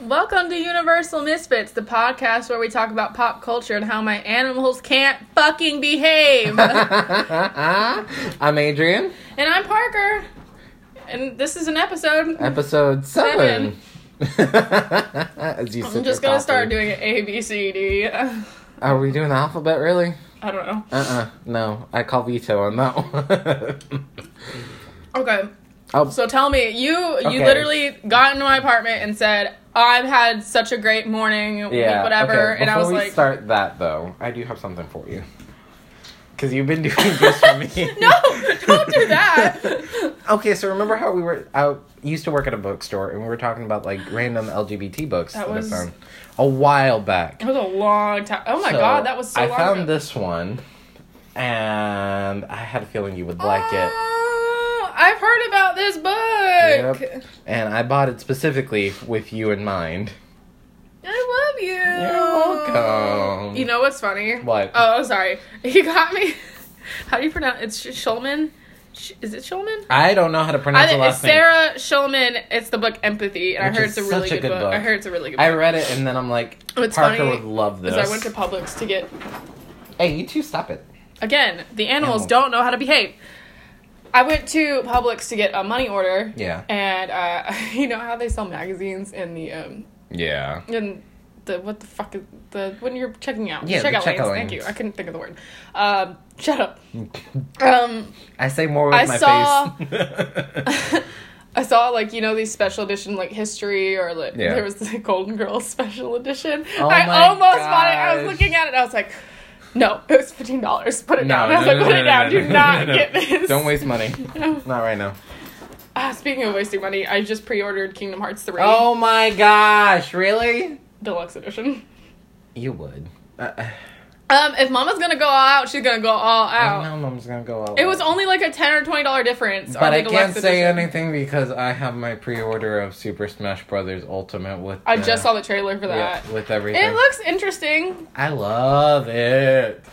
Welcome to Universal Misfits, the podcast where we talk about pop culture and how my animals can't fucking behave. I'm Adrian. And I'm Parker. And this is an episode. Episode seven. As you I'm just gonna start doing it A, B, C, D. Are we doing the alphabet really? I don't know. Uh uh No, I call veto on that one. Okay. Oh, So tell me, you you Okay. literally got into my apartment and said, I've had such a great morning, yeah. whatever. okay, And I before was we like, start that though, I do have something for you. Because you've been doing this for me. No, don't do that. okay, so remember how we were out used to work at a bookstore and we were talking about like random LGBT books That that, was- I found a while back. It was a long time. Oh my So, god, that was so I long found ago. this one, and I had a feeling you would like it. Ah. I've heard about this book. Yep. And I bought it specifically with you in mind. I love you. You're welcome. You know what's funny? What? Oh, sorry. He got me. How do you pronounce? it? It's Sh- Schulman. Is it Schulman? I don't know how to I pronounce the it's last name. Sarah Schulman. It's the book Empathy, and Which I heard it's a really such a good, good book. I heard it's a really good. I read it and then I'm like, What's Parker funny would love this. Because I went to Publix to get hey, you two, stop it. again. The animals Animals. don't know how to behave. I went to Publix to get a money order. Yeah. And uh, you know how they sell magazines in the um Yeah. in the what the fuck is the when you're checking out Yeah, checkout checkout lanes. Thank you. I couldn't think of the word. Um, shut up. um, I say more with I my saw- face. I saw like you know these special edition like history or like Yeah. there was the Golden Girls special edition. Oh I almost bought it. I was looking at it. I was like, no, it was fifteen dollars. Put it No, down. no, I was no, like, no, put no, it no, down. no, Do no, not no, no. get this. Don't waste money. Not right now. Ah, speaking of wasting money, I just pre-ordered Kingdom Hearts three. Oh my gosh, really? deluxe edition. You would. Uh, Um, if Mama's gonna go all out, she's gonna go all out. I out. know mom's gonna go all It was only like a ten or twenty dollar difference. But I can't say edition. anything because I have my pre-order of Super Smash Brothers Ultimate with. I the- just saw the trailer for that. with everything. It looks interesting. I love it.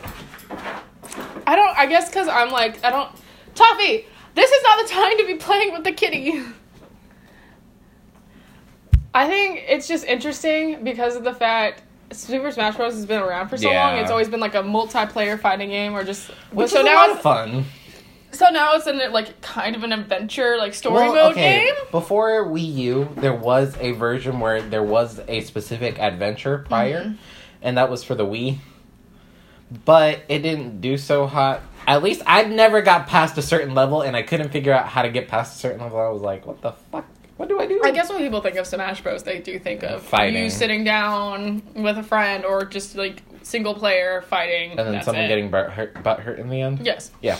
I don't. I guess because I'm like I don't. Toffee, this is not the time to be playing with the kitty. I think it's just interesting because of the fact Super Smash Bros. has been around for so long. It's always been like a multiplayer fighting game or just. Which so is now a lot it's of fun. so now it's in like kind of an adventure like story Well, mode okay, game. Before Wii U, there was a version where there was a specific adventure prior, Mm-hmm. and that was for the Wii. But it didn't do so hot. At least I never got past a certain level, and I couldn't figure out how to get past a certain level. I was like, "What the fuck? What do I do?" I guess when people think of Smash Bros, they do think of Fighting. you sitting down with a friend or just like single player fighting. and then That's someone it. getting butt hurt, butt hurt in the end. Yes. Yeah.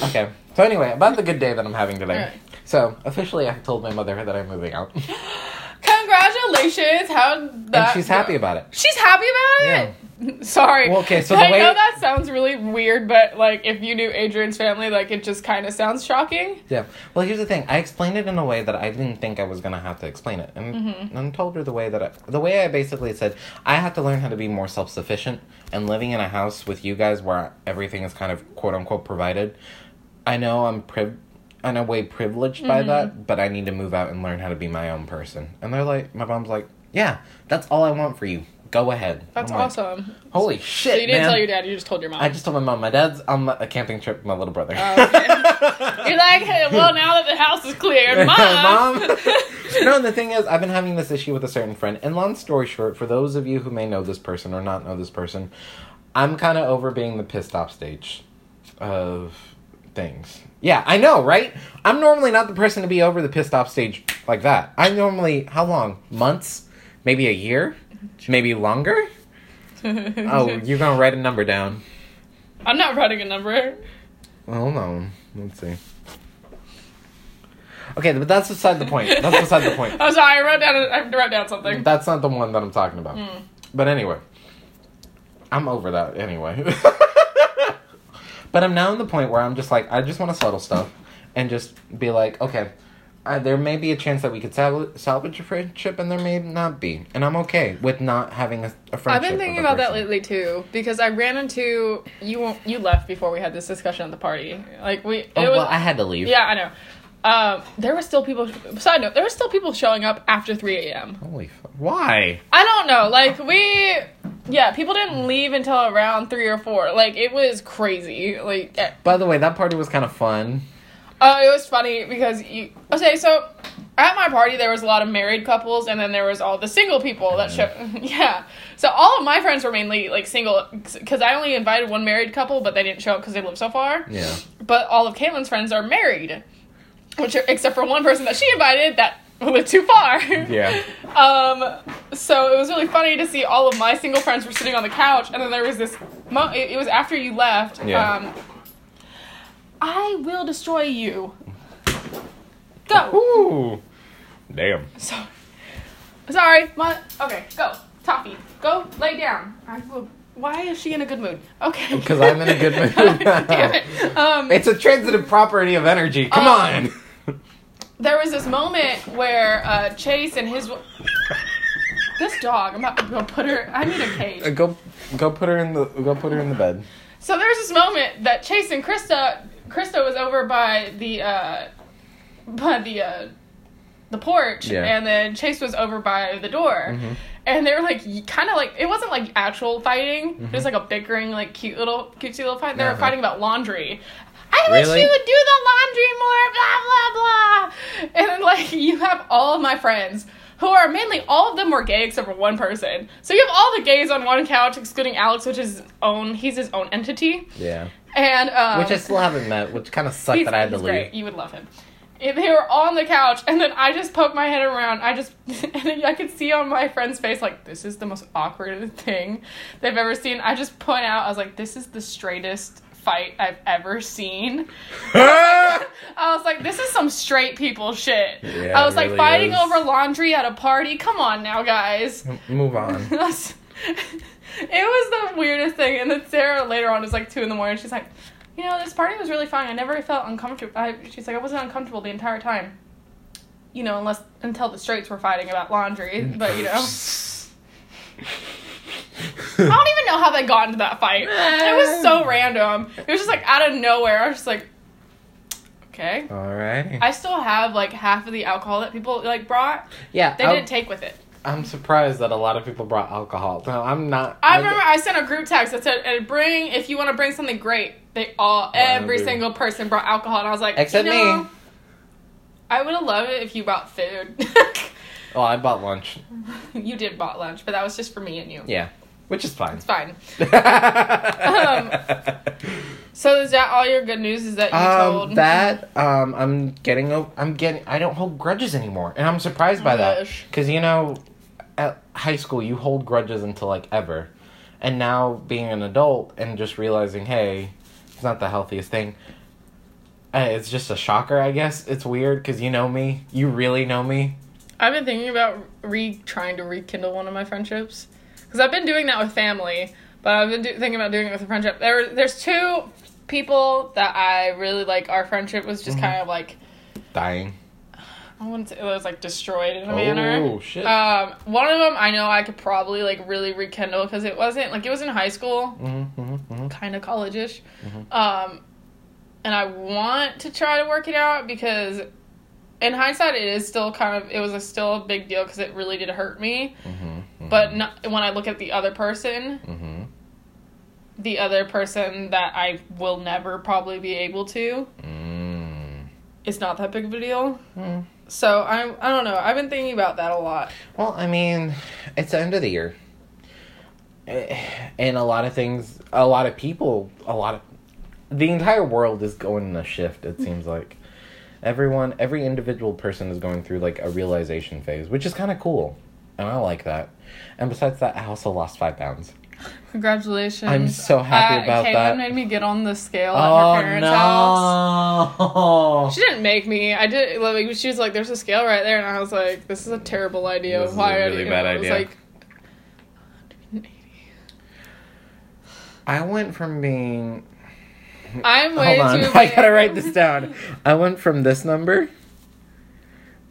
Okay. So anyway, about the good day that I'm having today. Alright. So officially, I told my mother that I'm moving out, Congratulations! How that she's happy about it. She's happy about it. Sorry. Well, okay, so the I way- know that sounds really weird, but like if you knew Adrian's family, like it just kind of sounds shocking. Yeah. Well, here's the thing. I explained it in a way that I didn't think I was gonna have to explain it, and, Mm-hmm. and I told her the way that I, the way I basically said I have to learn how to be more self sufficient, and living in a house with you guys where everything is kind of quote unquote provided. I know I'm priv. In a way, privileged Mm-hmm. by that, but I need to move out and learn how to be my own person. And they're like, my mom's like, yeah, that's all I want for you. Go ahead. That's like, awesome. Holy shit, So you didn't man. tell your dad; you just told your mom. I just told my mom. My dad's on a camping trip with my little brother. Oh, okay. You're like, hey, well, now that the house is cleared, mom. Mom. no, the thing is, I've been having this issue with a certain friend. And long story short, for those of you who may know this person or not know this person, I'm kind of over being the pissed off stage of things. Yeah, I know, right? I'm normally not the person to be over the pissed off stage like that. I normally, how long? Months? Maybe a year? Maybe longer? Oh, you're gonna write a number down. I'm not writing a number. Hold on. Let's see. Okay, but that's beside the point. That's beside the point. I'm sorry. I wrote down. I wrote down something. That's not the one that I'm talking about. Hmm. But anyway, I'm over that anyway. but I'm now in the point where I'm just like, I just want to settle stuff and just be like, okay, uh, there may be a chance that we could sal- salvage a friendship, and there may not be, and I'm okay with not having a, a friendship. I've been thinking about that lately too because I ran into you. You left before we had this discussion at the party. Like we, it Oh, was well, I had to leave. yeah, I know. Um, there were still people. Side note: there were still people showing up after 3 a.m. Holy fuck. Why? I don't know. Like we, yeah, people didn't leave until around three or four. Like it was crazy. Like, eh, By the way, that party was kind of fun. Uh, it was funny because you. Okay, so at my party there was a lot of married couples, and then there was all the single people that showed. Yeah, so all of my friends were mainly like single because I only invited one married couple, but they didn't show up because they live so far. Yeah. But all of Caitlin's friends are married, which are, except for one person that she invited that lived too far. Yeah. Um, so it was really funny to see all of my single friends were sitting on the couch, and then there was this. Mo- it, it was after you left. Yeah. Um, I will destroy you. Go. Ooh. Damn. So, sorry. My okay. Go. Toffee. Go. Lay down. I will. Why is she in a good mood? Okay. Because I'm in a good mood. Damn it. Um, It's a transitive property of energy. Come Um, on. there was this moment where uh, Chase and his. This dog. I'm about to go put her. I need a cage. Uh, go, go put her in the. Go put her in the bed. So there's this moment that Chase and Krista, Krista was over by the, uh, by the, uh, the porch, Yeah. and then Chase was over by the door, Mhm. and they were like, kind of like it wasn't like actual fighting. It Mm-hmm. was like a bickering, like cute little, cutesy little fight. They were Uh-huh. fighting about laundry. I wish you would do the laundry more, blah blah blah. And then like you have all of my friends. Who are mainly all of them were gay except for one person. So you have all the gays on one couch, excluding Alex, which is his own. He's his own entity. Yeah. And um, Which I still haven't met, which kind of sucked that I had to he's leave. great. You would love him. And They were all on the couch, and then I just poked my head around. I just, and I could see on my friend's face, like, this is the most awkward thing they've ever seen. I just point out, I was like, this is the straightest fight I've ever seen. I was like, this is some straight people shit. Yeah, I was like, really fighting is. over laundry at a party? Come on now, guys. Move on. It was the weirdest thing. And then Sarah later on was like two in the morning. She's like, you know, this party was really fun. I never felt uncomfortable. I, she's like, I wasn't uncomfortable the entire time. You know, unless until the straights were fighting about laundry. But you know, I don't even know how they got into that fight. It was so random. It was just like out of nowhere. I was just like, okay. Alright. I still have like half of the alcohol that people like brought. yeah, They I- didn't take with it. I'm surprised that a lot of people brought alcohol. No, I'm not. I remember I sent a group text that said, "And bring if you want to bring something great." They all, every dude. single person brought alcohol, and I was like, Except you know, me. I would have loved it if you brought food. Oh, I bought lunch. you did bought lunch, but that was just for me and you. Yeah, which is fine. It's fine. So is that all your good news? Is that you um, told that um, I'm getting. o- I'm getting. I don't hold grudges anymore, and I'm surprised by Oh, that. gosh. Because you know, at high school you hold grudges until like ever, and now being an adult and just realizing, hey, it's not the healthiest thing. Uh, it's just a shocker, I guess. It's weird because you know me. You really know me. I've been thinking about re trying to rekindle one of my friendships because I've been doing that with family, but I've been do- thinking about doing it with a friendship. There, there's two people that I really like. Our friendship was Mm-hmm. just kind of like Dying. I wouldn't say it was like destroyed in a manner. Oh shit. Um, one of them I know I could probably like really rekindle because it wasn't like it was in high school, mm-hmm, mm-hmm. kind of college-ish. Mhm. Um, and I want to try to work it out because, in hindsight, it is still kind of it was a still a big deal because it really did hurt me. Mm-hmm. But not, when I look at the other person, Mm-hmm. the other person that I will never probably be able to, Mm. it's not that big of a deal. Mm. So I I don't know. I've been thinking about that a lot. Well, I mean, it's the end of the year. Eh, And a lot of things, a lot of people, a lot of. The entire world is going in a shift, it seems like. Everyone, every individual person is going through like a realization phase, which is kind of cool. And I like that. And besides that, I also lost five pounds. Congratulations! I'm so happy Uh, about Caitlin that. made me get on the scale Oh, at her parents' house. no! She didn't make me. I did. Like, she was like, "There's a scale right there," and I was like, "This is a terrible idea. This is Why a are really you?" bad I was idea. like, I went from being "I'm way Hold on, too." I gotta write this down. I went from this number,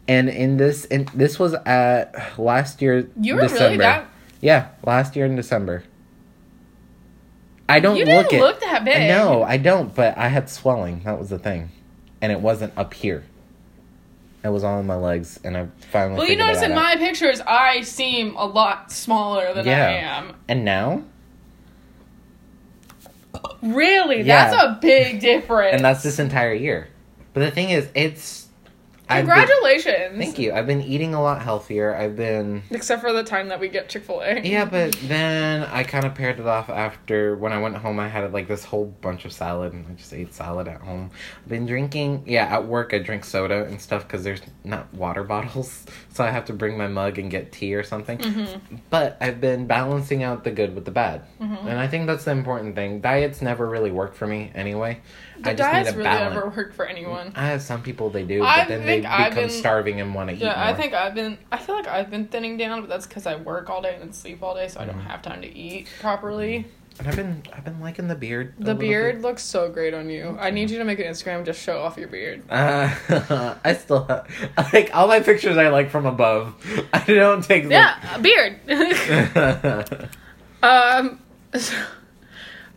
and in this, in this was at last year. You were December. really that. Yeah, last year in December. I don't You look didn't it. look that big. No, I don't. But I had swelling. That was the thing, and it wasn't up here. It was all in my legs, and I finally. Well, you notice in out. my pictures, I seem a lot smaller than Yeah. I am. And now, Really, Yeah. that's a big difference. and that's this entire year. But the thing is, it's. I've been- Congratulations. Thank you. I've been eating a lot healthier. I've been. Except for the time that we get Chick Fil A. Yeah, but then I kind of paired it off after when I went home. I had like this whole bunch of salad, and I just ate salad at home. I've been drinking, yeah, at work I drink soda and stuff because there's not water bottles, so I have to bring my mug and get tea or something. Mm-hmm. But I've been balancing out the good with the bad, and I think that's the important thing. Diets never really worked for me anyway. The I just diets need a really balance. never work for anyone. I have some people they do, I but then they I've become been- starving and want to eat Yeah. I think I've been. I feel like I've been thinning down, but that's because I work all day and then sleep all day, so I Mm-hmm. don't have time to eat properly. and I've been I've been liking the beard. The little bit. beard looks so great on you. I need you to make an Instagram just show off your beard. Uh, I still have, like all my pictures I like from above. I don't take Yeah, beard. um,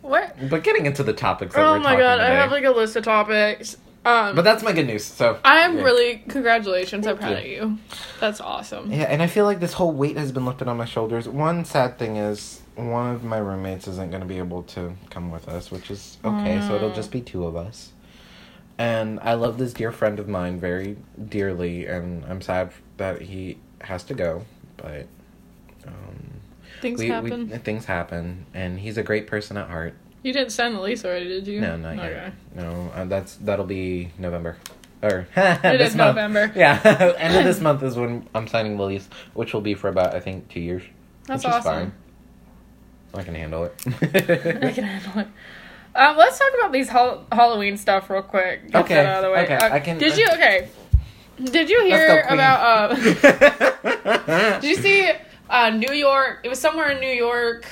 what? but getting into the topics that Oh my god, I have like a list of topics. Um, but that's my good news. So I'm yeah. really congratulations. I'm proud of you. That's awesome. yeah, and I feel like this whole weight has been lifted on my shoulders. One sad thing is one of my roommates isn't going to be able to come with us, which is okay. So it'll just be two of us. And I love this dear friend of mine very dearly, and I'm sad that he has to go, but. Um, Things we, happen. We, things happen, and he's a great person at heart. you didn't sign the lease already, did you? No, not okay. yet. No, uh, that's that'll be November, or It is month. November. Yeah, end of this month is when I'm signing the lease, which will be for about I think two years. That's which is awesome. fine. I can handle it. I can handle it. Um, let's talk about these Halloween stuff real quick. Get Okay, that out of the way. okay, Uh, I can- Did you okay? Did you go, hear about? Uh, did you see uh, New York? It was somewhere in New York.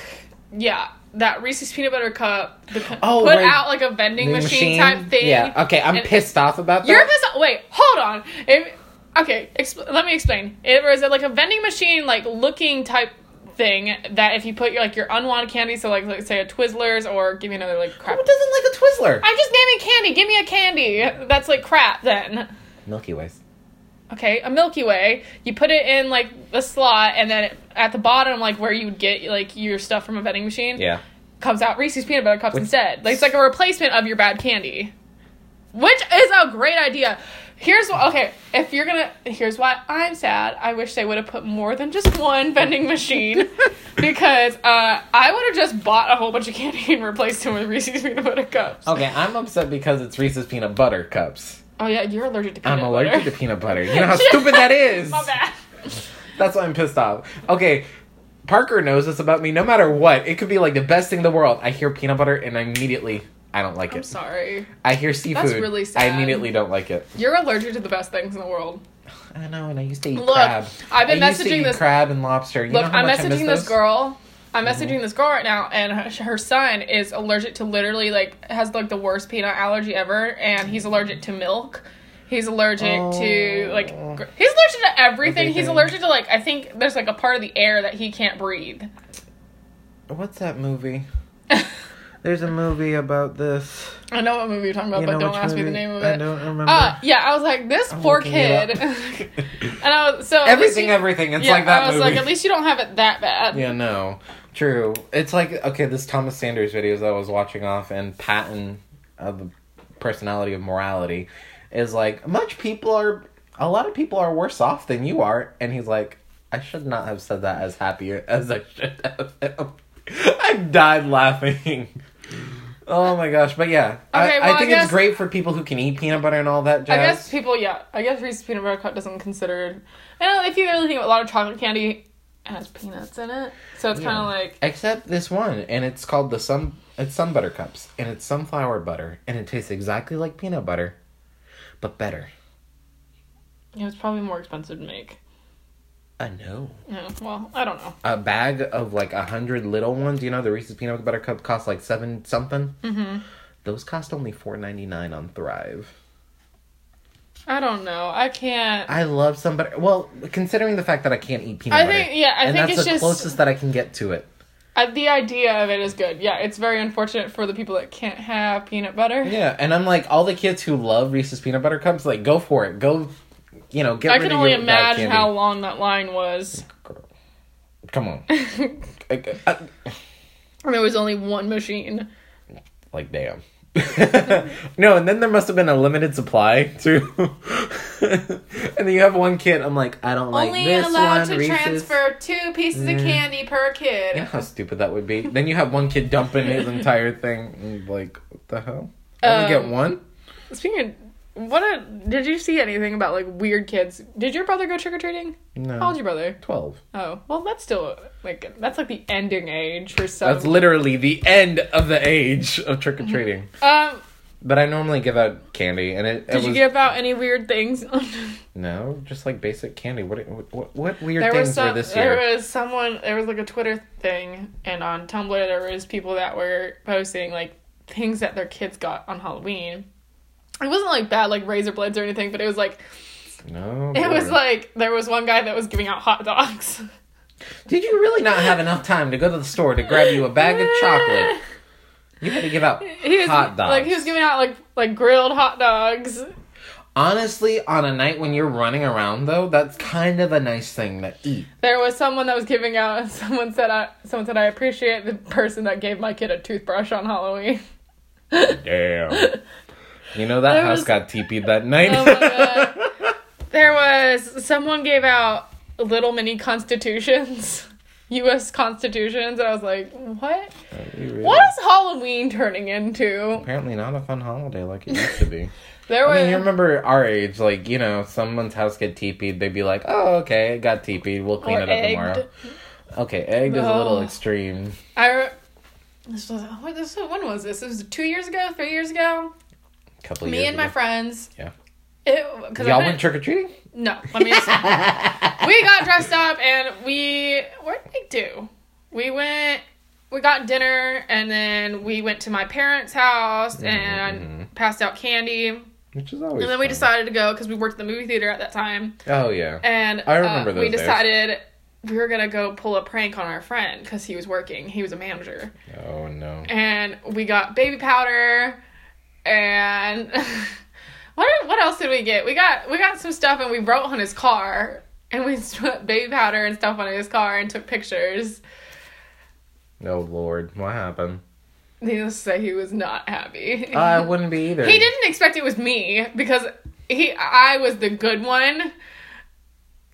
Yeah, that Reese's peanut butter cup the, Oh, put where- out like a vending The machine, type thing. Yeah. Okay, I'm And- pissed off about that. You're pissed off. Wait, hold on. If, okay, exp- let me explain. It was like a vending machine, like looking type thing that if you put your like your unwanted candy, so like let's say a Twizzlers or give me another like crap. Who doesn't like a Twizzler? I'm just naming candy. Give me a candy that's like crap. Then Milky Ways. Okay, a Milky Way. You put it in like the slot, and then at the bottom, like where you would get like your stuff from a vending machine, Yeah. comes out Reese's peanut butter cups Which- instead. Like it's like a replacement of your bad candy, which is a great idea. Here's what. Okay, if you're gonna, here's why I'm sad. I wish they would have put more than just one vending machine, because uh, I would have just bought a whole bunch of candy and replaced them with Reese's peanut butter cups. Okay, I'm upset because it's Reese's peanut butter cups. Oh yeah, you're allergic to peanut I'm butter. allergic to peanut butter. You know how stupid that is. My bad. That's why I'm pissed off. Okay, Parker knows this about me. No matter what, it could be like the best thing in the world. I hear peanut butter and I immediately I don't like it. I'm sorry. I hear seafood. That's really sad. I immediately don't like it. You're allergic to the best things in the world. I know, and I used to eat Look, crab. I've been I used to messaging eat this- crab and lobster. You Look, I'm much I miss messaging this those? girl. I'm Mm-hmm. messaging this girl right now, and her, her son is allergic to literally like has like the worst peanut allergy ever, and he's allergic to milk. He's allergic to like Oh. gr- he's allergic to everything. He's Everything. allergic to like I think there's like a part of the air that he can't breathe. What's that movie? There's a movie about this. I know what movie you're talking about, You but don't which ask me the name of I it. don't remember. Uh, yeah, I was like, this I'm poor kid. and I was so everything, you- everything. It's yeah, like that I was movie. like, at least you don't have it that bad. Yeah, no. True. It's like okay, this Thomas Sanders videos I was watching off and Patton of the personality of morality is like much people are a lot of people are worse off than you are and he's like I should not have said that as happy as I should have. I died laughing. Oh my gosh, but yeah. Okay, I, well, I I think guess- it's great for people who can eat peanut butter and all that jazz. I guess people, yeah. I guess Reese's peanut butter cup doesn't consider. I know if you really think about a lot of chocolate candy, has peanuts in it, so it's kind of like Except this one, and it's called the sun. It's sun buttercups, and it's sunflower butter, and it tastes exactly like peanut butter, but better. It was probably more expensive to make. I know. Yeah, well, I don't know. A bag of like a hundred little ones, you know, the Reese's peanut butter cup costs like seven something. hmm Those cost only four ninety nine on Thrive. I don't know. I can't. I love some butter. Well, considering the fact that I can't eat peanut I butter, think yeah. I and think that's it's the just closest that I can get to it. uh, the idea of it is good. Yeah, it's very unfortunate for the people that can't have peanut butter. Yeah, and I'm like all the kids who love Reese's peanut butter cups, like go for it, go you know, get I rid can of only your bad imagine candy. how long that line was. Come on. I- I- And there was only one machine. like damn. no, and then there must have been a limited supply too. and then you have one kid. I'm like, I don't like this. only this allowed one. to Reese's. transfer two pieces of candy per kid. Yeah, how stupid that would be. Then you have one kid dumping his entire thing. Like, what the hell? Only get Um, one? Speaking of, what a, did you see anything about like weird kids? Did your brother go trick or treating? No. How old's your brother? Twelve. Oh, well, that's still like that's like the ending age for some. That's literally the end of the age of trick or treating. um, But I normally give out candy, and it, it did you give out any weird things? no, just like basic candy. What what, what weird there things was some. were this year? There was someone. There was like a Twitter thing, and on Tumblr there was people that were posting like things that their kids got on Halloween. It wasn't like bad, like razor blades or anything, but it was like no, it was like there was one guy that was giving out hot dogs. Did you really not have enough time to go to the store to grab you a bag of chocolate? You had to give out He was hot dogs. like he was giving out like like grilled hot dogs. Honestly, on a night when you're running around, though, that's kind of a nice thing to eat. There was someone that was giving out. Someone said, "I." Someone said, "I appreciate the person that gave my kid a toothbrush on Halloween." Damn. You know that There house was- got teepeed that night. Oh my god! There was someone gave out little mini constitutions, U.S. constitutions, and I was like, "What? What is Halloween turning into?" Apparently not a fun holiday like it used to be. There was. I mean, you remember our age, like, you know, someone's house get teepeed, they'd be like, oh, okay, it got teepeed, we'll clean it up egged. tomorrow. Okay, egged is a little extreme. I. re- This was what this when was this? It was two years ago, three years ago. couple Me and my friends. Yeah. It, Y'all went trick or treating? No, let me just. we got dressed up and we. What did we do? We went. We got dinner and then we went to my parents' house and Mhm. passed out candy. Which is always And then we fun. decided to go because we worked at the movie theater at that time. Oh, yeah. And I remember uh, those we days. decided we were gonna go pull a prank on our friend because he was working. He was a manager, Oh, no. and we got baby powder and what what else did we get? We got we got some stuff and we wrote on his car and we put baby powder and stuff on his car and took pictures. Oh, Lord. What happened? Needless to say, he was not happy. I wouldn't be either. he didn't expect it was me because he I was the good one.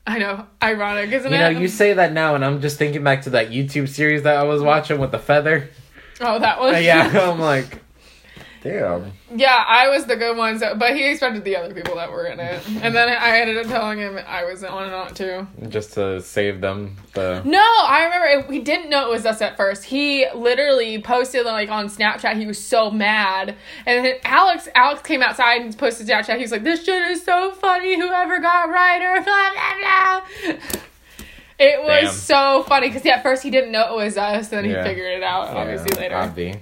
I know, ironic, isn't You it? know, you say that now, and I'm just thinking back to that YouTube series that I was watching with the feather. oh, that one. Uh, yeah, I'm like, damn. Yeah, I was the good one, so, but he expected the other people that were in it. And then I ended up telling him I was on and on too. Just to save them the. No, I remember we didn't know it was us at first. He literally posted like on Snapchat. He was so mad, and then Alex Alex came outside and posted Snapchat. He was like, "This shit is so funny. Whoever got Ryder, blah blah blah." It was Damn. so funny because at first he didn't know it was us, then he figured it out obviously later. Obvi.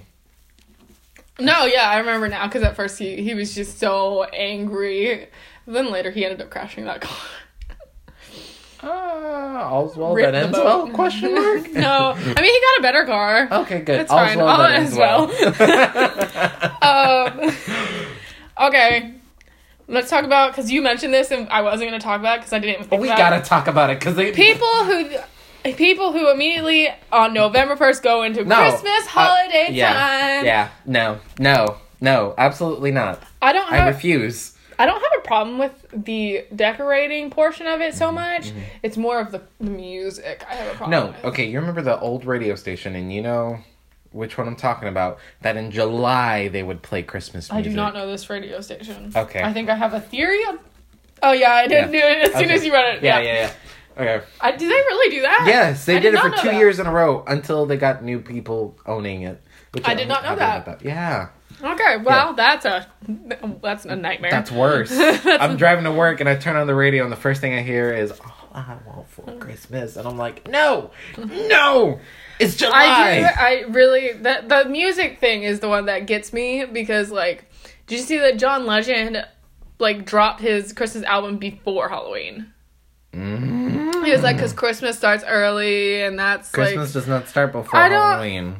No, yeah, I remember now because at first he he was just so angry. Then later he ended up crashing that car. Uh, all's well Rip that ends well? Question mark. no, I mean he got a better car. Okay, good. It's all's fine. well All that ends well. Um, okay, let's talk about because you mentioned this and I wasn't going to talk about it because I didn't think we gotta talk about it because people who. People who immediately on November 1st go into No, Christmas uh, holiday yeah, time. Yeah, no, no, no, absolutely not. I don't I have refuse. I don't have a problem with the decorating portion of it Mm-hmm, so much. It's more of the, the music I have a problem No, with. okay, you remember the old radio station, and you know which one I'm talking about? That in July they would play Christmas music. I do not know this radio station. Okay. I think I have a theory of. Oh yeah, I didn't Yeah. do it as soon as you read it. Yeah, yeah, yeah. Okay. I, did they really do that? Yes, they I did, it for two that. years in a row until they got new people owning it. Which I did not know that. about Yeah, Okay, well that's a that's a nightmare. that's worse. I'm driving to work and I turn on the radio and the first thing I hear is "All I want for Christmas," and I'm like, "No, no, it's July." I do. I really the the music thing is the one that gets me because like, did you see that John Legend like dropped his Christmas album before Halloween? Mhm. He was like, because Christmas starts early and that's Christmas does not start before I don't- Halloween.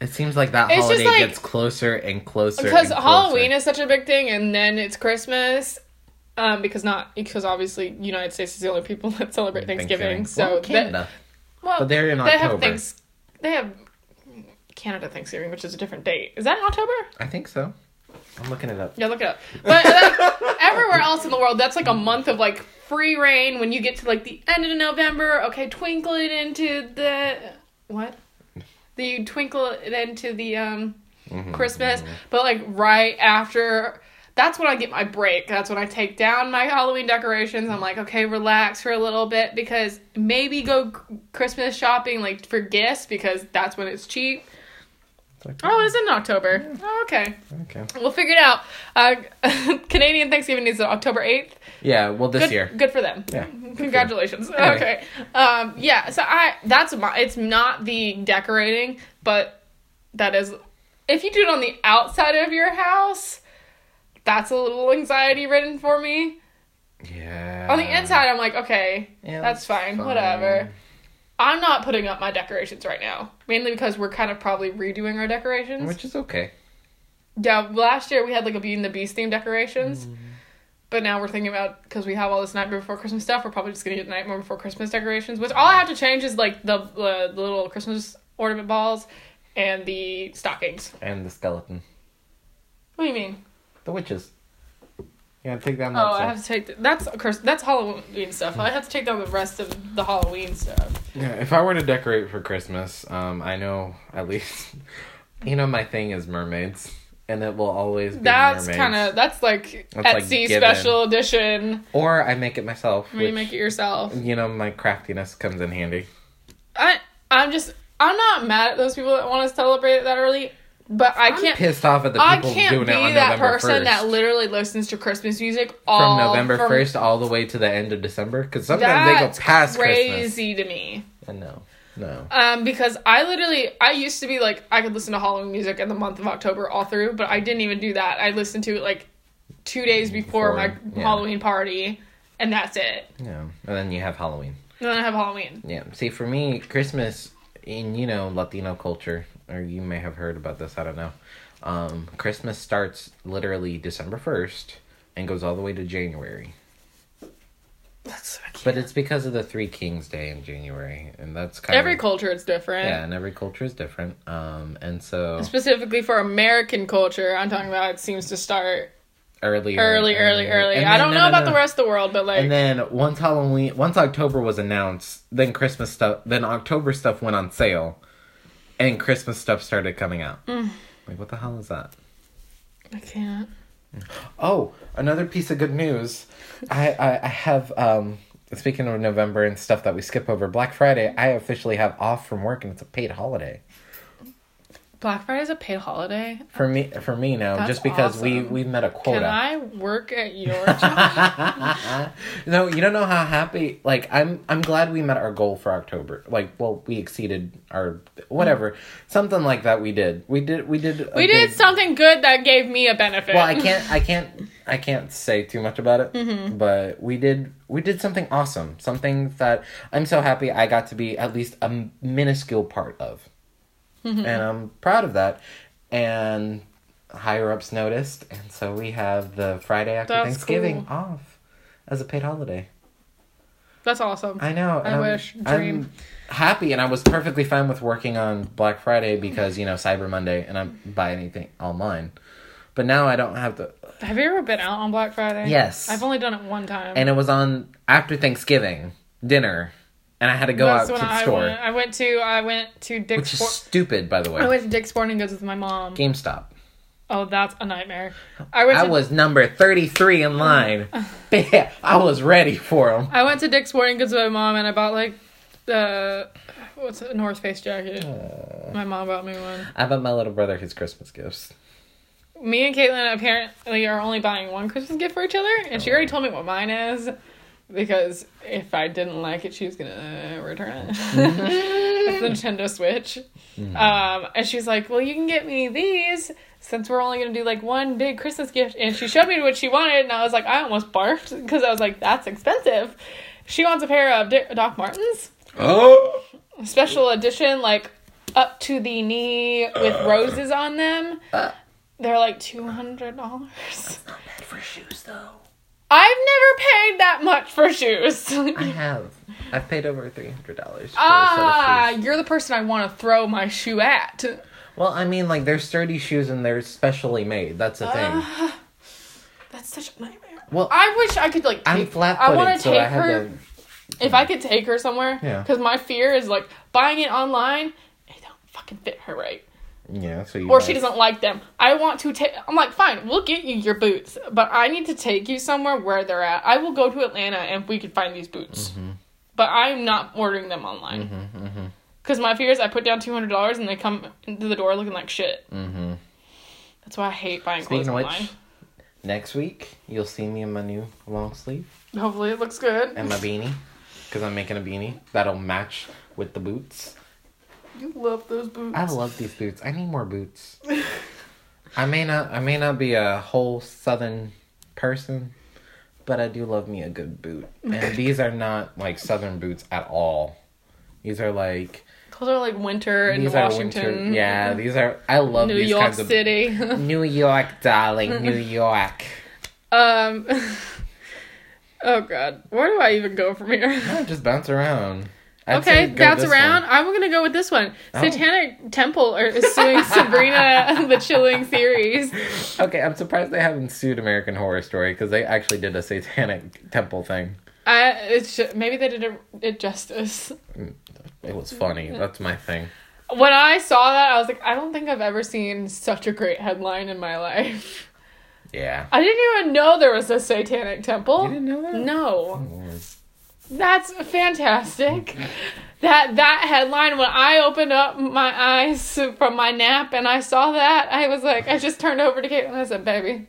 It seems like that It's holiday like- gets closer and closer. because and closer. Halloween is such a big thing and then it's Christmas. Um, because not because obviously United States is the only people that celebrate Thanksgiving. Thanksgiving. So Well, that- Canada. well, But they're in they have October. thanks. They have Canada Thanksgiving, which is a different date. Is that in October? I think so. I'm looking it up. Yeah, look it up. But like, everywhere else in the world, that's like a month of like free reign. When you get to like the end of November, okay, twinkle it into the what? The you twinkle it into the um Mhm. Christmas, but like right after. That's when I get my break. That's when I take down my Halloween decorations. I'm like, okay, relax for a little bit because maybe go Christmas shopping like for gifts because that's when it's cheap. Like- Oh, it's in October. Oh, okay. okay. We'll figure it out. Uh, Canadian Thanksgiving is October 8th. Yeah, well, this Good, year. good for them. Yeah. Congratulations. Anyway. Okay. Um, yeah, so I that's my it's not the decorating, but that is if you do it on the outside of your house, that's a little anxiety ridden for me. Yeah. On the inside I'm like, okay, Yeah, that's fine, whatever. I'm not putting up my decorations right now. Mainly because we're kind of probably redoing our decorations. Which is okay. Yeah, last year we had like a Beauty and the Beast theme decorations. Mm-hmm. But now we're thinking about because we have all this Nightmare Before Christmas stuff, we're probably just gonna get Nightmare Before Christmas decorations. Which all I have to change is like the the, the little Christmas ornament balls and the stockings. And the skeleton. What do you mean? The witches. You gotta take down Oh, that I have to take the, that's Chris- that's Halloween stuff. I have to take down the rest of the Halloween stuff. Yeah, if I were to decorate for Christmas, um, I know at least, you know, my thing is mermaids, and it will always be That's kind of that's like That's, Etsy given. special edition Or I make it myself. where you which, make it yourself. You know, my craftiness comes in handy. I I'm just I'm not mad at those people that want to celebrate it that early, but I I'm can't. pissed off at the I can't doing be it on that November person 1st. that literally listens to Christmas music all from November from- 1st all the way to the end of December because sometimes they go That's past crazy to me. Christmas. And no, no. Um, because I literally I used to be like I could listen to Halloween music in the month of October all through, but I didn't even do that. I listened to it like two days before, Before, my yeah. Halloween party, and that's it. Yeah, and then you have Halloween. And then I have Halloween. Yeah. See, for me, Christmas in you know Latino culture, or you may have heard about this. I don't know. Um, Christmas starts literally December first and goes all the way to January. That's But it's because of the Three Kings Day in January, and that's kind every of every culture is different. yeah, and every culture is different. Um, and so Specifically for American culture, I'm talking about it seems to start early, early, early, early. And I don't no, know no, about no. the rest of the world, but like And then once Halloween, once October was announced, then Christmas stuff, then October stuff went on sale, and Christmas stuff started coming out. Mm. Like, what the hell is that? I can't. Oh, another piece of good news. I, I, I have, um, speaking of November and stuff that we skip over, Black Friday, I officially have off from work and it's a paid holiday. Black Friday is a paid holiday. For me, for me now, That's just because we, awesome. we've met a quota. Can I work at your job? no, you don't know how happy. Like I'm, I'm glad we met our goal for October. Like, well, we exceeded our whatever, something like that. We did. We did. We did. we did big- something good that gave me a benefit. Well, I can't. I can't. I can't say too much about it. Mm-hmm. But we did. We did something awesome. Something that I'm so happy I got to be at least a minuscule part of. Mm-hmm. and I'm proud of that. And higher ups noticed, and so we have the Friday after That's Thanksgiving cool. off as a paid holiday. That's awesome. I know. I I'm- wish. Dream. I'm happy, and I was perfectly fine with working on Black Friday because you know Cyber Monday, and I buy anything online. But now I don't have to. Have you ever been out on Black Friday? Yes. I've only done it one time. And it was on after Thanksgiving dinner, and I had to go That's out to when the I store, went. I went to I went to Dick's. which is Sport- stupid, by the way. I went to Dick's Sporting Goods with my mom. GameStop. Oh, that's a nightmare. I went. I to, was number thirty-three in line. Uh-huh. I was ready for them. I went to Dick's Sporting Goods with my mom, and I bought like the what's a North Face jacket. My mom bought me one. I bought my little brother his Christmas gifts. Me and Caitlin apparently are only buying one Christmas gift for each other, and she already told me what mine is. Because if I didn't like it, she was gonna return it. it's the Nintendo Switch. Um, and she's like, "Well, you can get me these since we're only gonna do like one big Christmas gift." And she showed me what she wanted, and I was like, I almost barfed because I was like, "That's expensive." She wants a pair of Di- Doc Martens, Oh, special edition, like up to the knee with roses on them. Uh. They're like two hundred dollars. not bad for shoes though. I've never paid that much for shoes. I have. I've paid over three hundred dollars ah, a set of shoes. you're the person I want to throw my shoe at. Well, I mean, like they're sturdy shoes and they're specially made. That's the thing. Ah, that's such a nightmare. Well, I wish I could like. I'm take- flat I want footed, to so take her. to. If I could take her somewhere, Yeah. Because my fear is like buying it online, it don't fucking fit her right, Yeah, so you. or she doesn't like them. I want to take. I'm like, fine, we'll get you your boots, but I need to take you somewhere where they're at. I will go to Atlanta and we can find these boots, Mm-hmm. but I'm not ordering them online. Because my fear is I put down two hundred dollars and they come into the door looking like shit. Mm-hmm. That's why I hate buying Speaking clothes online. which, next week you'll see me in my new long sleeve Hopefully it looks good. and my beanie, because I'm making a beanie that'll match with the boots. You love those boots. I love these boots. I need more boots. I may not. I may not be a whole Southern person, but I do love me a good boot. And these are not like Southern boots at all. These are like Those are like winter in these are Washington. winter. Yeah, these are. I love New these York kinds of. City. New York, darling, New York. um. Oh God, where do I even go from here? No, just bounce around. I'd okay, bounce around. one. I'm gonna go with this one. Oh. Satanic Temple or suing Sabrina the Chilling series. Okay, I'm surprised they haven't sued American Horror Story because they actually did a satanic temple thing. I it's ju- maybe they did it, justice. Mm, it was funny. That's my thing. When I saw that, I was like, I don't think I've ever seen such a great headline in my life. Yeah. I didn't even know there was a Satanic Temple. You didn't know that? No. Lord. That's fantastic. That that headline when I opened up my eyes from my nap and I saw that, I was like, I just turned over to Kate and I said, "Baby,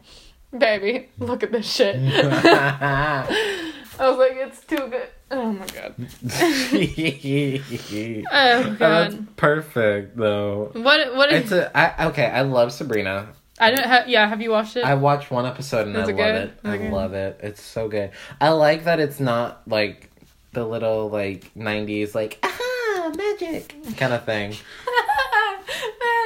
baby, look at this shit." I was like, "It's too good." Oh my god. Oh, oh That's god. perfect though. What what It's a I, okay. I love Sabrina. I don't have yeah, have you watched it? I watched one episode and Is I it love good? it. Is I good? love it. It's so good. I like that it's not like the little like '90s like ah magic kind of thing.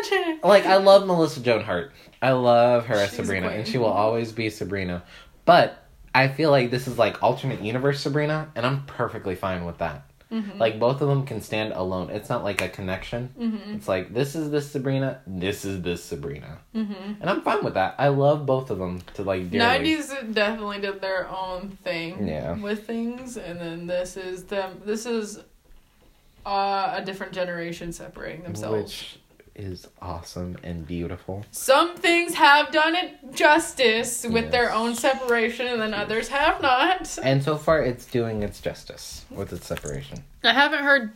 Magic. Like I love Melissa Joan Hart. I love her as Sabrina, and she will always be Sabrina. But I feel like this is like alternate universe Sabrina, and I'm perfectly fine with that. Mm-hmm. Like both of them can stand alone. It's not like a connection. Mm-hmm. It's like this is this Sabrina, this is this Sabrina, Mm-hmm. and I'm fine with that. I love both of them to like. Nineties definitely did their own thing Yeah. with things, and then this is them. This is uh, a different generation separating themselves. which is awesome and beautiful. Some things have done it justice with their own separation, and then others have not. And so far, it's doing its justice with its separation. I haven't heard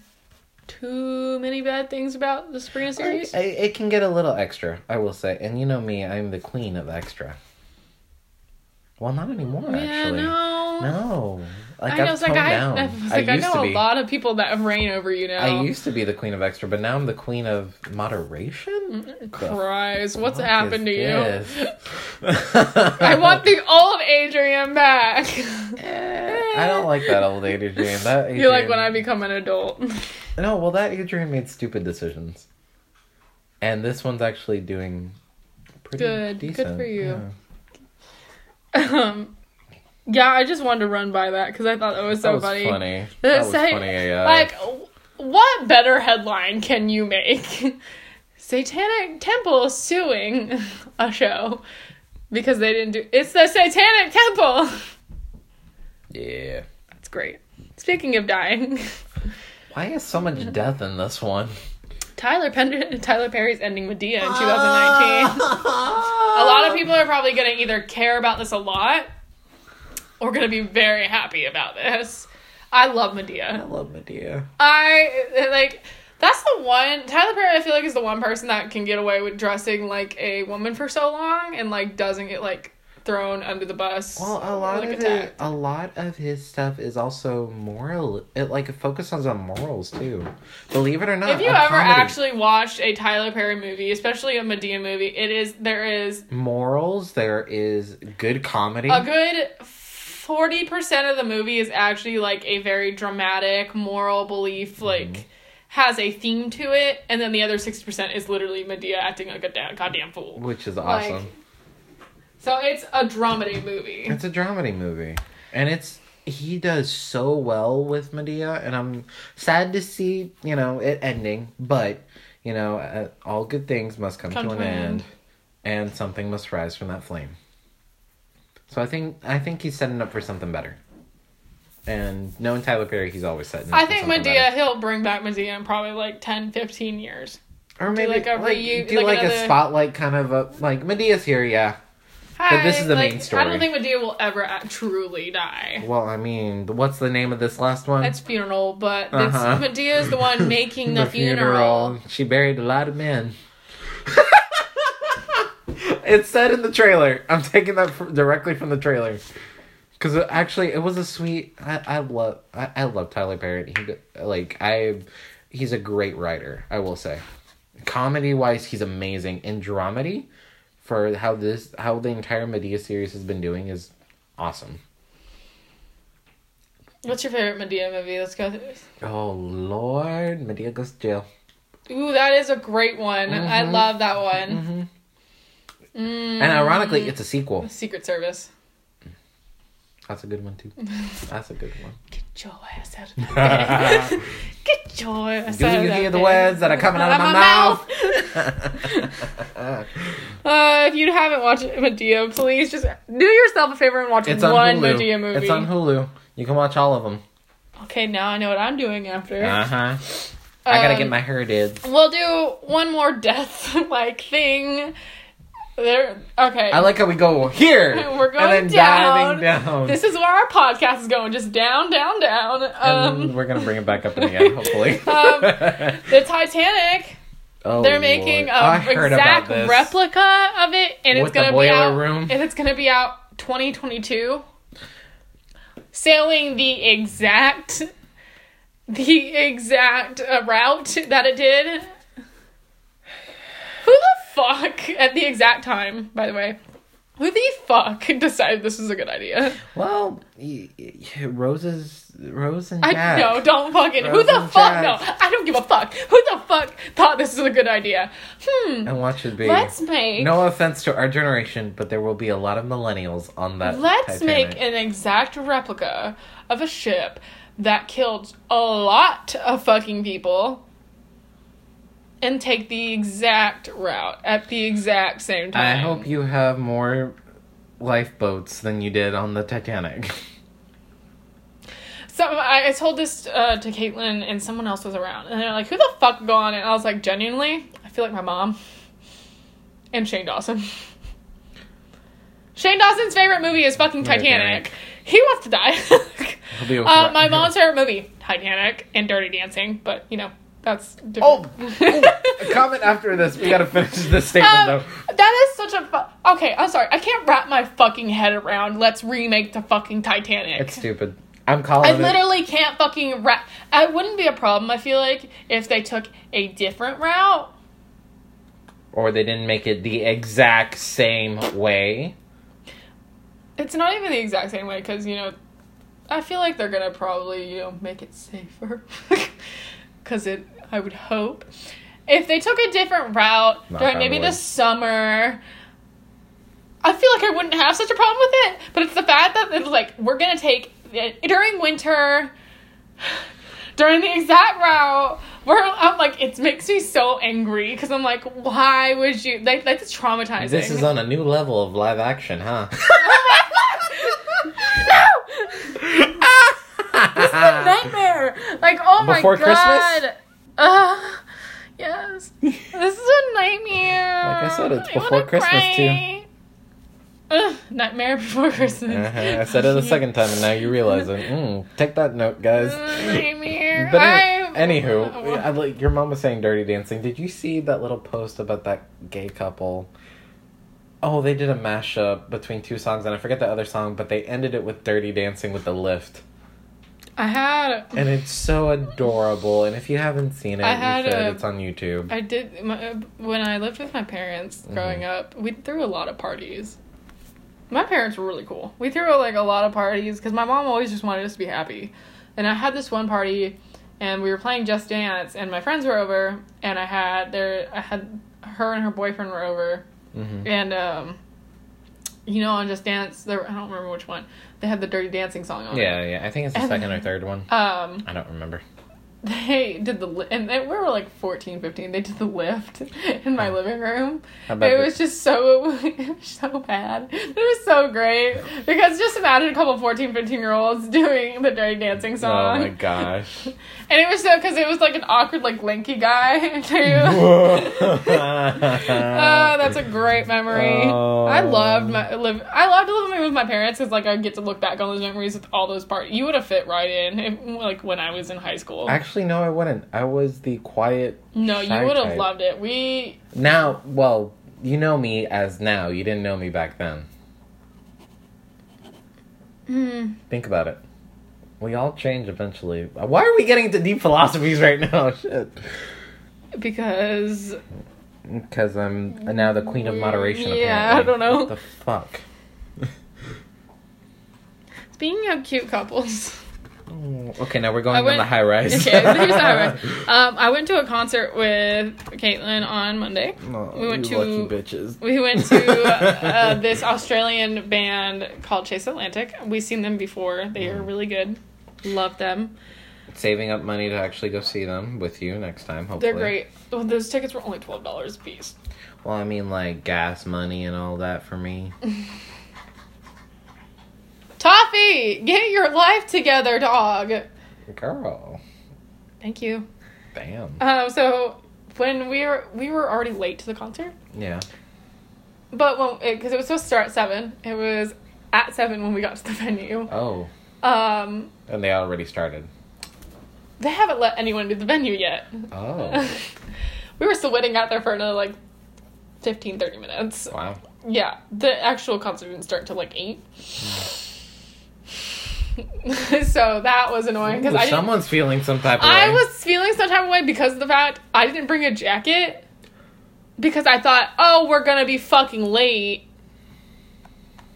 too many bad things about the Sabrina series. It, it can get a little extra, I will say. And you know me, I'm the queen of extra. Well, not anymore, yeah, actually. no. No. Like, I know, it's like I. I, like, I, used know a lot of people that reign over you now. I used to be the queen of extra, but now I'm the queen of moderation? Christ, what's happened to is you? I want the old Adrian back. Eh, I don't like that old Adrian. That Adrian... You like when I become an adult. No, well, that Adrian made stupid decisions. And this one's actually doing pretty Good. Good for you. Yeah. um, yeah, I just wanted to run by that because I thought that was so that was funny. funny. That was say- funny AF. Like, what better headline can you make? Satanic Temple suing a show because they didn't do. It's the Satanic Temple. yeah. That's great. Speaking of dying, Why is so much death in this one? Tyler Pen- Tyler Perry's ending Madea in 2019. a lot of people are probably going to either care about this a lot or going to be very happy about this. I love Madea. I love Madea. I like that's the one Tyler Perry I feel like is the one person that can get away with dressing like a woman for so long and like doesn't get like thrown under the bus. Well, a or, lot like, of it, a lot of his stuff is also moral. It like focuses on morals too. Believe it or not, If you ever comedy. actually watched a Tyler Perry movie, especially a Madea movie, it is there is morals, there is good comedy. a good 40% of the movie is actually like a very dramatic moral belief like has a theme to it and then the other 60% is literally Madea acting like a da- goddamn fool which is Like, awesome. So it's a dramedy movie. It's a dramedy movie, and it's he does so well with Madea, and I'm sad to see you know it ending, but you know uh, all good things must come, Come to to an an end, end. and something must rise from that flame. So I think I think he's setting up for something better. And knowing Tyler Perry, he's always setting. Up I think Madea, better. he'll bring back Madea in probably like 10, 15 years. or maybe like a like, reu- do like like, a spotlight kind of a like Madea's here, yeah. But this Hi, is the like, main I don't think Madea will ever truly die. Well, I mean, what's the name of this last one? It's funeral, but Uh-huh. Madea is the one making the, funeral. She buried a lot of men. it's said in the trailer. I'm taking that fr- directly from the trailer. Because actually, it was a sweet. I, I love. I, I love Tyler Perry. He like I. He's a great writer. I will say, comedy wise, he's amazing. In dramedy, for how this how the entire Madea series has been doing is awesome. What's your favorite Madea movie? Let's go through this. Oh Lord, Madea goes to jail. Ooh, that is a great one. I Mhm. love that one. Mm-hmm. Mm. And ironically, it's a sequel. Secret Service. That's a good one too. That's a good one. Get your ass out of bed. Get your ass Do out of you hear the bed. words that are coming out of my mouth? Uh, if you haven't watched Madea, please just do yourself a favor and watch it's on one Hulu. Madea movie. It's on Hulu. You can watch all of them. Okay, now I know what I'm doing after. Uh huh. I gotta Um, get my hair did. We'll do one more death like thing. There. Okay. I like how we go here. We're going and then down. diving down. This is where our podcast is going, just down, down, down. and Um, we're gonna bring it back up in the again, hopefully. Um, the Titanic. oh, They're making Lord. I a exact replica of it, and it's With the gonna be out. room? And it's gonna be out 2022. Sailing the exact, the exact uh, route that it did. Who the fuck at the exact time? By the way, who the fuck decided this was a good idea? Well, Rose's Rose and I no, don't fucking. Who the fuck? No, I don't give a fuck. Who the fuck thought this was a good idea? Hmm. And what should be? Let's make. No offense to our generation, but there will be a lot of millennials on that. Let's Titanic. make an exact replica of a ship that killed a lot of fucking people and take the exact route at the exact same time. I hope you have more lifeboats than you did on the Titanic. So I, I told this uh, to Caitlin and someone else was around, and they're like, "Who the fuck go on? And I was like, "Genuinely, I feel like my mom and Shane Dawson." Shane Dawson's favorite movie is fucking Titanic. Titanic. He wants to die. Uh, my mom's favorite movie, Titanic and Dirty Dancing, but you know that's Oh, different. oh, comment after this. We gotta finish this statement Um, though. that is such a fu- okay. I'm sorry, I can't wrap my fucking head around. Let's remake the fucking Titanic. It's stupid. I'm calling I it. literally can't fucking wrap. It wouldn't be a problem. I feel like if they took a different route. Or they didn't make it the exact same way. It's not even the exact same way because you know, I feel like they're gonna probably you know make it safer. Because it, I would hope, if they took a different route Knock during maybe the summer. I feel like I wouldn't have such a problem with it, but it's the fact that it's like we're gonna take it during winter, during the exact route. Where I'm like, it makes me so angry because I'm like, why would you like? that's traumatizing. This is on a new level of live action, huh? no! this ah! Is a nightmare. Like, oh my Before god. Christmas? Uh, yes. This is a nightmare. Like I said, it's before Christmas, too. Ugh, nightmare before Christmas. Uh-huh. I said it a second time, and now you realize it. Mm, take that note, guys. Nightmare. But any, anywho, I, like your mom was saying Dirty Dancing. Did you see that little post about that gay couple? Oh, they did a mashup between two songs, and I forget the other song, but they ended it with Dirty Dancing with the lift, I had. and it's so adorable. And if you haven't seen it, I you should. a- it's on YouTube. I did my, when I lived with my parents growing Mm-hmm. up. We threw a lot of parties. My parents were really cool. We threw like a lot of parties because my mom always just wanted us to be happy. And I had this one party, and we were playing Just Dance, and my friends were over, and I had their I had her and her boyfriend were over, hmm and um, you know, on Just Dance, there I don't remember which one. They had the Dirty Dancing song on. it. Yeah, yeah. I think it's the And- second or third one. Um, I don't remember. They did the li- and they, we were like 14 15 they did the lift in my living room. It was just so so bad. It was so great. Because just imagine a couple 14 15 year olds doing the dirty dancing song. Oh my gosh. and it was so because it was like an awkward like lanky guy. Too oh that's a great memory. Oh. i loved my live i loved living with my parents because like i get to look back on those memories with all those parts you would have fit right in if, like when i was in high school. Actually, no, I wouldn't. I was the quiet. No, you would have loved it. We Now, well, you know me as now. You didn't know me back then. mm, Think about it. We all change eventually. Why are we getting into deep philosophies right now? Shit. because Because I'm now the queen of moderation. Yeah, apparently. I don't know. What the fuck. speaking of cute couples, Oh, okay, now we're going I on the high rise. okay, here's the highlight. Um, I went to a concert with Caitlin on Monday. Oh, We went you to- lucky bitches. We went to uh, this Australian band called Chase Atlantic. We've seen them before. They Mm. are really good. Love them. Saving up money to actually go see them with you next time. Hopefully, They're great. Well, those tickets were only twelve dollars a piece. Well, I mean, like gas money and all that for me. Toffee, get your life together, dog. Girl, Thank you. Bam. Um, so when we were we were already late to the concert, Yeah. but when because it, was supposed to start at seven, it was at seven when we got to the venue. Oh, Um, and they already started. they haven't let anyone do the venue yet. Oh, we were still waiting out there for another like 15, 30 minutes. wow. Yeah, the actual concert didn't start till like eight. so that was annoying because Ooh, I didn't, someone's feeling some type of I way. was feeling some type of way because of the fact I didn't bring a jacket because I thought, oh, we're gonna be fucking late.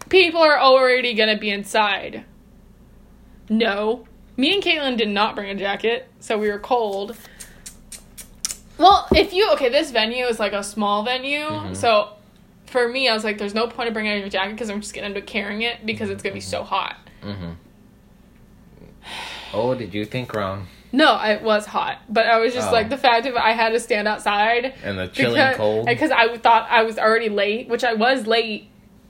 People are already gonna be inside. No, me and Caitlin did not bring a jacket, so we were cold. Well, if you okay, this venue is like a small venue, Mhm. so for me, I was like, there's no point of bringing a jacket because I'm just gonna end up carrying it because it's gonna be so hot. Mm-hmm. Oh, did you think wrong? No, it was hot, but I was just Oh. like the fact that I had to stand outside And the chilling because, cold. because I thought I was already late, which I was late,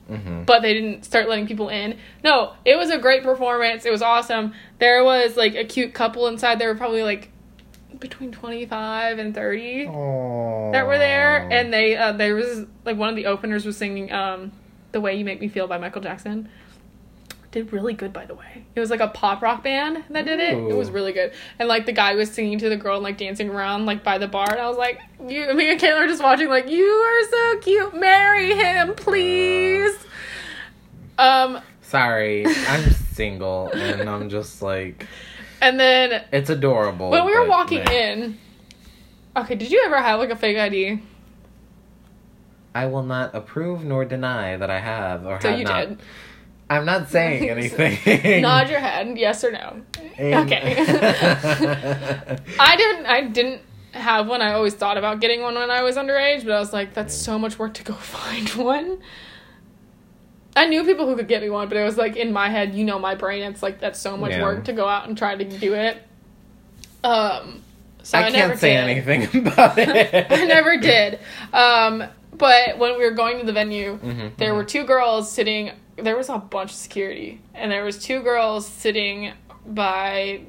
mm-hmm. but they didn't start letting people in. No, it was a great performance. It was awesome. There was like a cute couple inside. They were probably like between twenty five and thirty that were there, and they uh, there was like one of the openers was singing um, "The Way You Make Me Feel" by Michael Jackson. Did really good, by the way. It was like a pop rock band that did it. It was really good, and like the guy was singing to the girl and like dancing around like by the bar, and I was like, "You, me and Kayla are just watching, like, you are so cute. Marry him, please." Um, Sorry, I'm single, and I'm just like, and then it's adorable. when we were walking meh. in, okay, did you ever have like a fake ID? I will not approve nor deny that I have or have. So have you not. did. I'm not saying anything. Nod your head, yes or no. And- Okay. I didn't. I didn't have one. I always thought about getting one when I was underage, but I was like, that's so much work to go find one. I knew people who could get me one, but it was like in my head, you know, my brain. It's like that's so much Yeah. work to go out and try to do it. Um, so I, I can't say did. anything about it. I never did. Um, but when we were going to the venue, Mhm, there mhm. were two girls sitting. There was a bunch of security, and there was two girls sitting by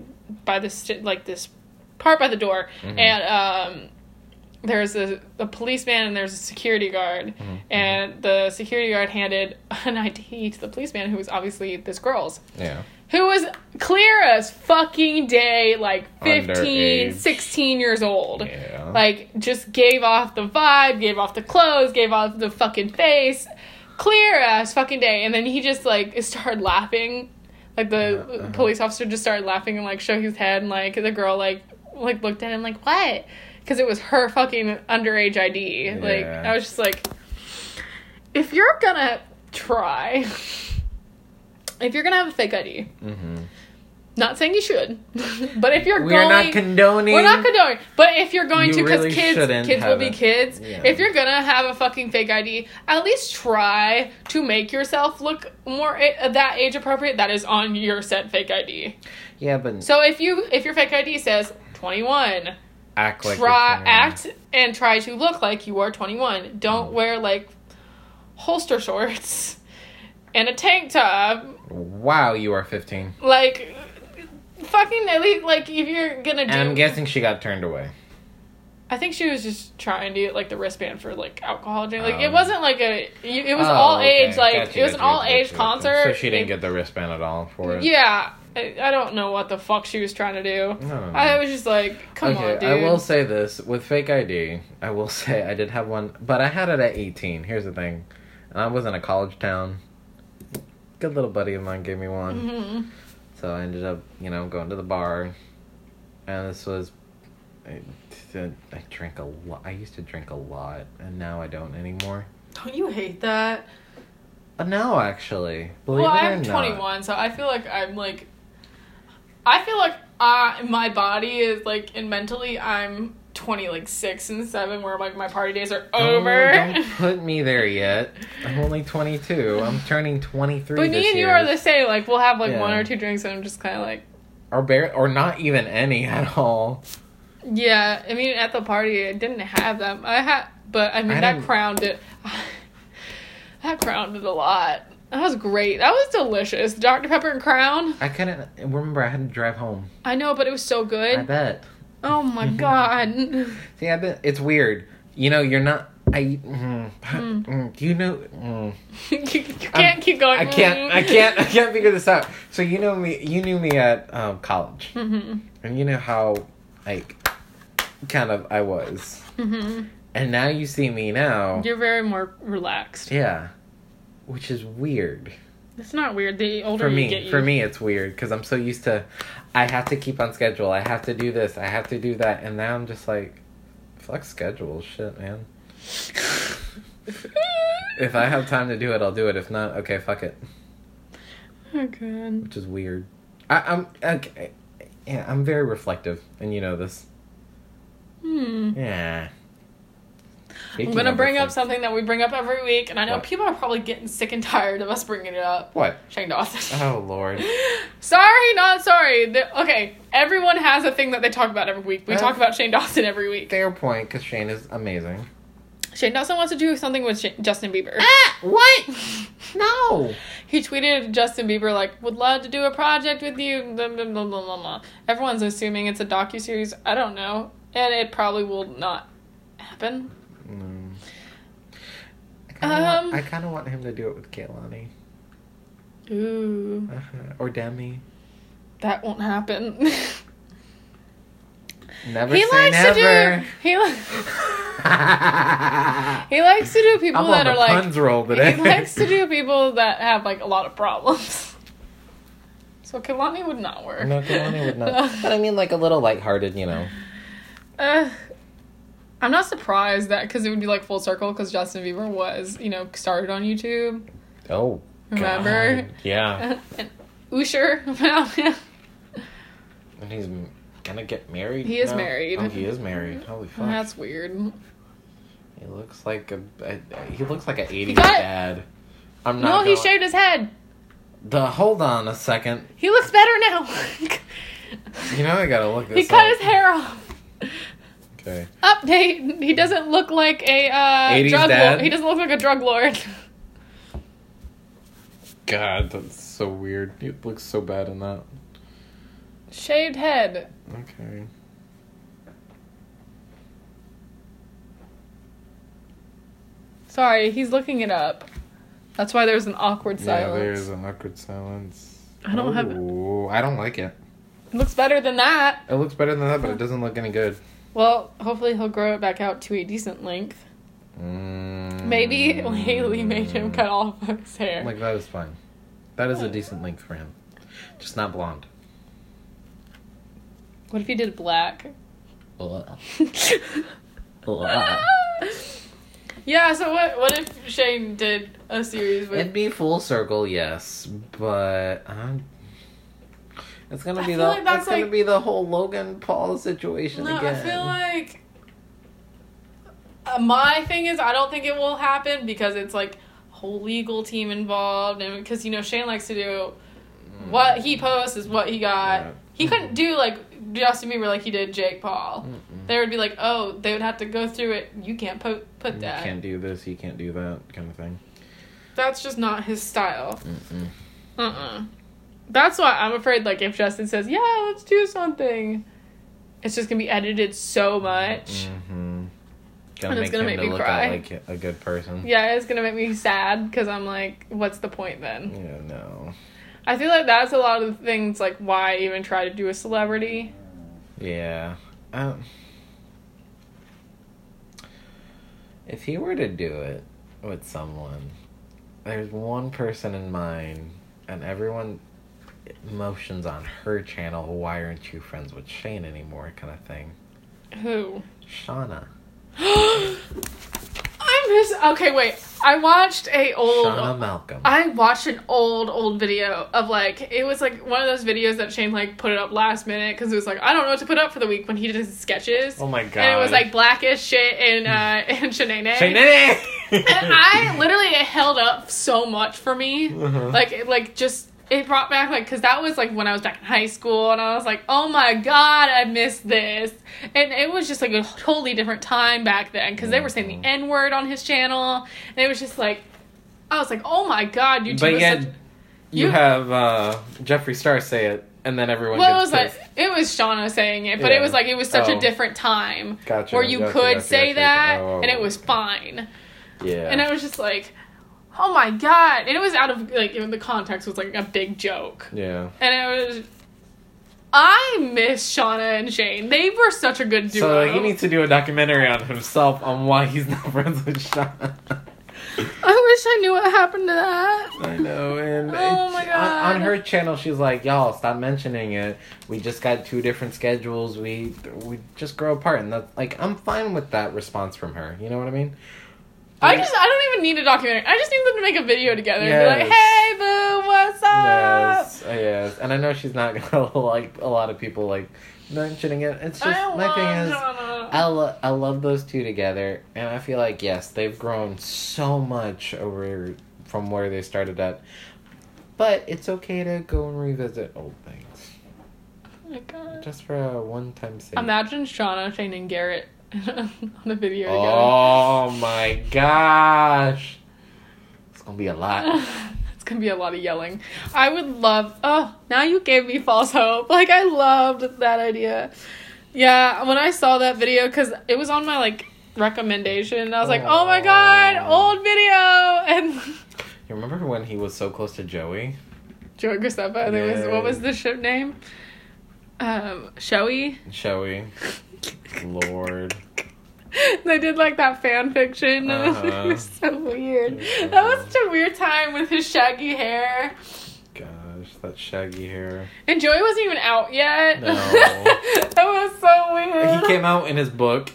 by this st- like this part by the door, Mhm. and um, there's a, a policeman and there's a security guard, Mhm, and the security guard handed an ID to the policeman, who was obviously this girl's Yeah. who was clear as fucking day, like 15, Underage. 16 years old. Yeah. Like, just gave off the vibe, gave off the clothes, gave off the fucking face. Clear as fucking day. And then he just, like, started laughing. Like, the Uh-huh, police officer just started laughing and, like, shook his head. And, like, the girl, like, like looked at him, like, what? Because it was her fucking underage ID. Like, I was just like, if you're gonna try, if you're gonna have a fake ID, mm-hmm. Not saying you should, but if you're going We're not condoning. we're not condoning. But if you're going You to, because really kids, kids will be it. kids. Yeah. If you're gonna have a fucking fake ID, at least try to make yourself look more a- that age appropriate. That is on your said fake ID. Yeah, but So if you if your fake ID says 21, act like try act and try to look like you are 21. Don't mm. wear like holster shorts and a tank top. Wow, you are 15. Like fucking at least like if you're gonna do. I'm guessing she got turned away. I think she was just trying to get like the wristband for like alcohol drink. Like it Um, wasn't like a. It was Oh, all okay. age. Like Gotcha, it was an all gotcha, age gotcha. concert. So she didn't It- get the wristband at all for it. Yeah, I, I don't know what the fuck she was trying to do. No, no, no. I was just like, come okay, on, dude. I will say this with fake ID. I will say I did have one, but I had it at 18. Here's the thing, and I was in a college town. Good little buddy of mine gave me one, Mhm. So I ended up, you know, going to the bar, and this was. I, I drink a lot. I used to drink a lot, and now I don't anymore. Don't you hate that? Uh, no, actually, believe well, it or I'm not. 21, so I feel like I'm like, I feel like I my body is like, and mentally I'm 20, like six and seven, where like my party days are Oh, over. don't put me there yet. I'm only 22. I'm turning 23 but this me and you year. are the same. Like we'll have like Yeah. one or two drinks, and I'm just kind of like, or bare, or not even any at all. yeah. I mean, at the party, I didn't have them. I had, but I mean I that crowned it. that crowned it a lot. That was great. That was delicious. Dr Pepper and Crown. I couldn't remember. I had to drive home. I know, but it was so good. I bet. Oh my god. See, I bet it's weird. You know, you're not. I. Mm, mm, do you know? Mm, you, you can't keep going. I can't. I can't. I can't figure this out. So you know me. You knew me at um, college, hmm and you know how, like, kind of I was. hmm And now you see me now. You're very more relaxed. Yeah, which is weird. It's not weird. The older for you me get, for me it's weird because i'm so used to i have to keep on schedule i have to do this i have to do that and now i'm just like fuck schedule shit man if i have time to do it i'll do it if not okay fuck it oh god. which is weird I, i'm okay, yeah i'm very reflective and you know this Hmm. yeah I'm gonna bring up something that we bring up every week, and I know What? people are probably getting sick and tired of us bringing it up. what Shane Dawson. oh lord sorry, not sorry. The- okay, everyone has a thing that they talk about every week. We Uh, talk about Shane Dawson every week. fair point because shane is amazing Shane Dawson wants to do something with Sha- Justin Bieber. ah what no He tweeted Justin Bieber like, "Would love to do a project with you." Blah, blah, blah, blah, blah, blah. Everyone's assuming it's a docu series. I don't know, and it probably will not happen. Mm. I kinda, Um, want, I kind of want him to do it with Kaylani. Ooh, Uh-huh. Or Demi. that won't happen. Never he say likes never. to do. He li- he likes to do people I'm that on are like. puns roll today. He likes to do people that have like a lot of problems. So Kalani would not work. no, Kaylani would not. But I mean, like a little lighthearted, you know. Uh, I'm not surprised that because it would be like full circle because Justin Bieber was, you know, started on YouTube. Oh. Remember? God. Yeah. and Usher him. And he's gonna get married. He is now? married. Oh, he is married. Holy fuck. That's weird. He looks like a, a, he looks like an 80s got dad. I'm not. No, not. he shaved his head. The hold on a second. He looks better now. You know I gotta look this he cut up. his hair off. Okay. Update: He doesn't look like a uh, drug lord. He doesn't look like a drug lord. God, that's so weird. He looks so bad in that. Shaved head. Okay. Sorry, he's looking it up. That's why there's an awkward silence. Yeah, there's an awkward silence. I don't have- Ooh, I don't like it. it. Looks better than that. It looks better than that, but it doesn't look any good. Well, hopefully he'll grow it back out to a decent length. Mm. Maybe Haley made him cut off his hair. Like that is fine. That is a decent length for him. Just not blonde. What if he did black? Yeah, so what what if Shane did a series with It'd be full circle, yes, but um, It's gonna I be the like that's it's gonna be the whole Logan Paul situation No, again. I feel like uh, my thing is I don't think it will happen because it's like whole legal team involved and because you know Shane likes to do what he posts is what he got. Yeah. He couldn't do like Justin Bieber like he did Jake Paul. Mm-mm. They would be like, oh, they would have to go through it. You can't put put You that. can't do this. You can't do that kind of thing. That's just not his style. Mm-mm. Uh uh That's why I'm afraid. Like if Justin says, yeah, let's do something, it's just gonna be edited so much. Mm-hmm. Gonna And it's gonna make to me look cry. like a good person. Yeah, it's gonna make me sad because I'm like, what's the point then? Yeah, no. I feel like that's a lot of the things like why I even try to do a celebrity. Yeah. Um, if he were to do it with someone, there's one person in mind, and everyone motions on her channel. Why aren't you friends with Shane anymore? Kind of thing. Who? Shanna. I miss. Okay, wait. I watched a old. Shanna Malcolm. I watched an old old video of like it was like one of those videos that Shane like put it up last minute because it was like I don't know what to put up for the week when he did his sketches. oh my god. And it was like blackish shit and uh and Shanae. Shane. And I literally it held up so much for me. Uh-huh. Like it, like just it brought back like because that was like when I was back in high school and I was like oh my god I missed this and it was just like a totally different time back then because they were saying the n word on his channel and it was just like I was like oh my god YouTube But yet, such- you, you- have uh, Jeffree Star say it, and then everyone well, it was like it was Shanna saying it, but it was like it was such Oh. a different time Gotcha, where you gotcha, could gotcha, say that Oh, and it was fine. yeah. And I was just like, oh my god. And it was out of, like, even the context was like a big joke. yeah. And it was. I miss Shanna and Shane. They were such a good duo. So he needs to do a documentary on himself on why he's not friends with Shanna. I wish I knew what happened to that. I know, and Oh my it's- on- God. On, her channel, she's like, "Y'all, stop mentioning it. We just got two different schedules. We we just grow apart." And that's like, I'm fine with that response from her. You know what I mean? I just, I don't even need a documentary. I just need them to make a video together and be like, hey, boo, what's up? Yes, uh, yes, and I know she's not gonna like a lot of people like mentioning it. It's just my thing is. I, lo- I love those two together, and I feel like yes, they've grown so much over from where they started at. But it's okay to go and revisit old things, Oh my god. just for a one-time sake. Imagine Shanna, Shane, and Garrett on a video oh my gosh, it's gonna be a lot. it's gonna be a lot of yelling. I would love. Oh, now you gave me false hope. Like I loved that idea. Yeah, when I saw that video, because it was on my like recommendation, I was like, oh my god, old video. And You remember when he was so close to Joey? Joey think it was what was the ship name? Um, Showy. Joey, Lord. they did like that fan fiction. Uh-huh. it was so weird. Yeah. That was such a weird time with his shaggy hair. Gosh, that shaggy hair. And Joey wasn't even out yet. No. that was so weird. He came out in his book.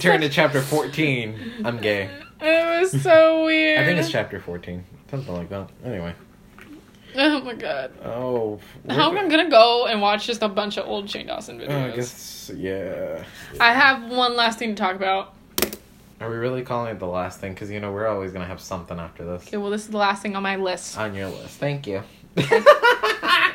Turn to chapter 14. I'm gay. It was so weird. I think it's chapter 14. Something like that. Anyway. Oh my god. Oh. How am I gonna go and watch just a bunch of old Shane Dawson videos? Oh, I guess, yeah. I have one last thing to talk about. Are we really calling it the last thing? Because, you know, we're always going to have something after this. Okay, well, this is the last thing on my list. On your list. Thank you.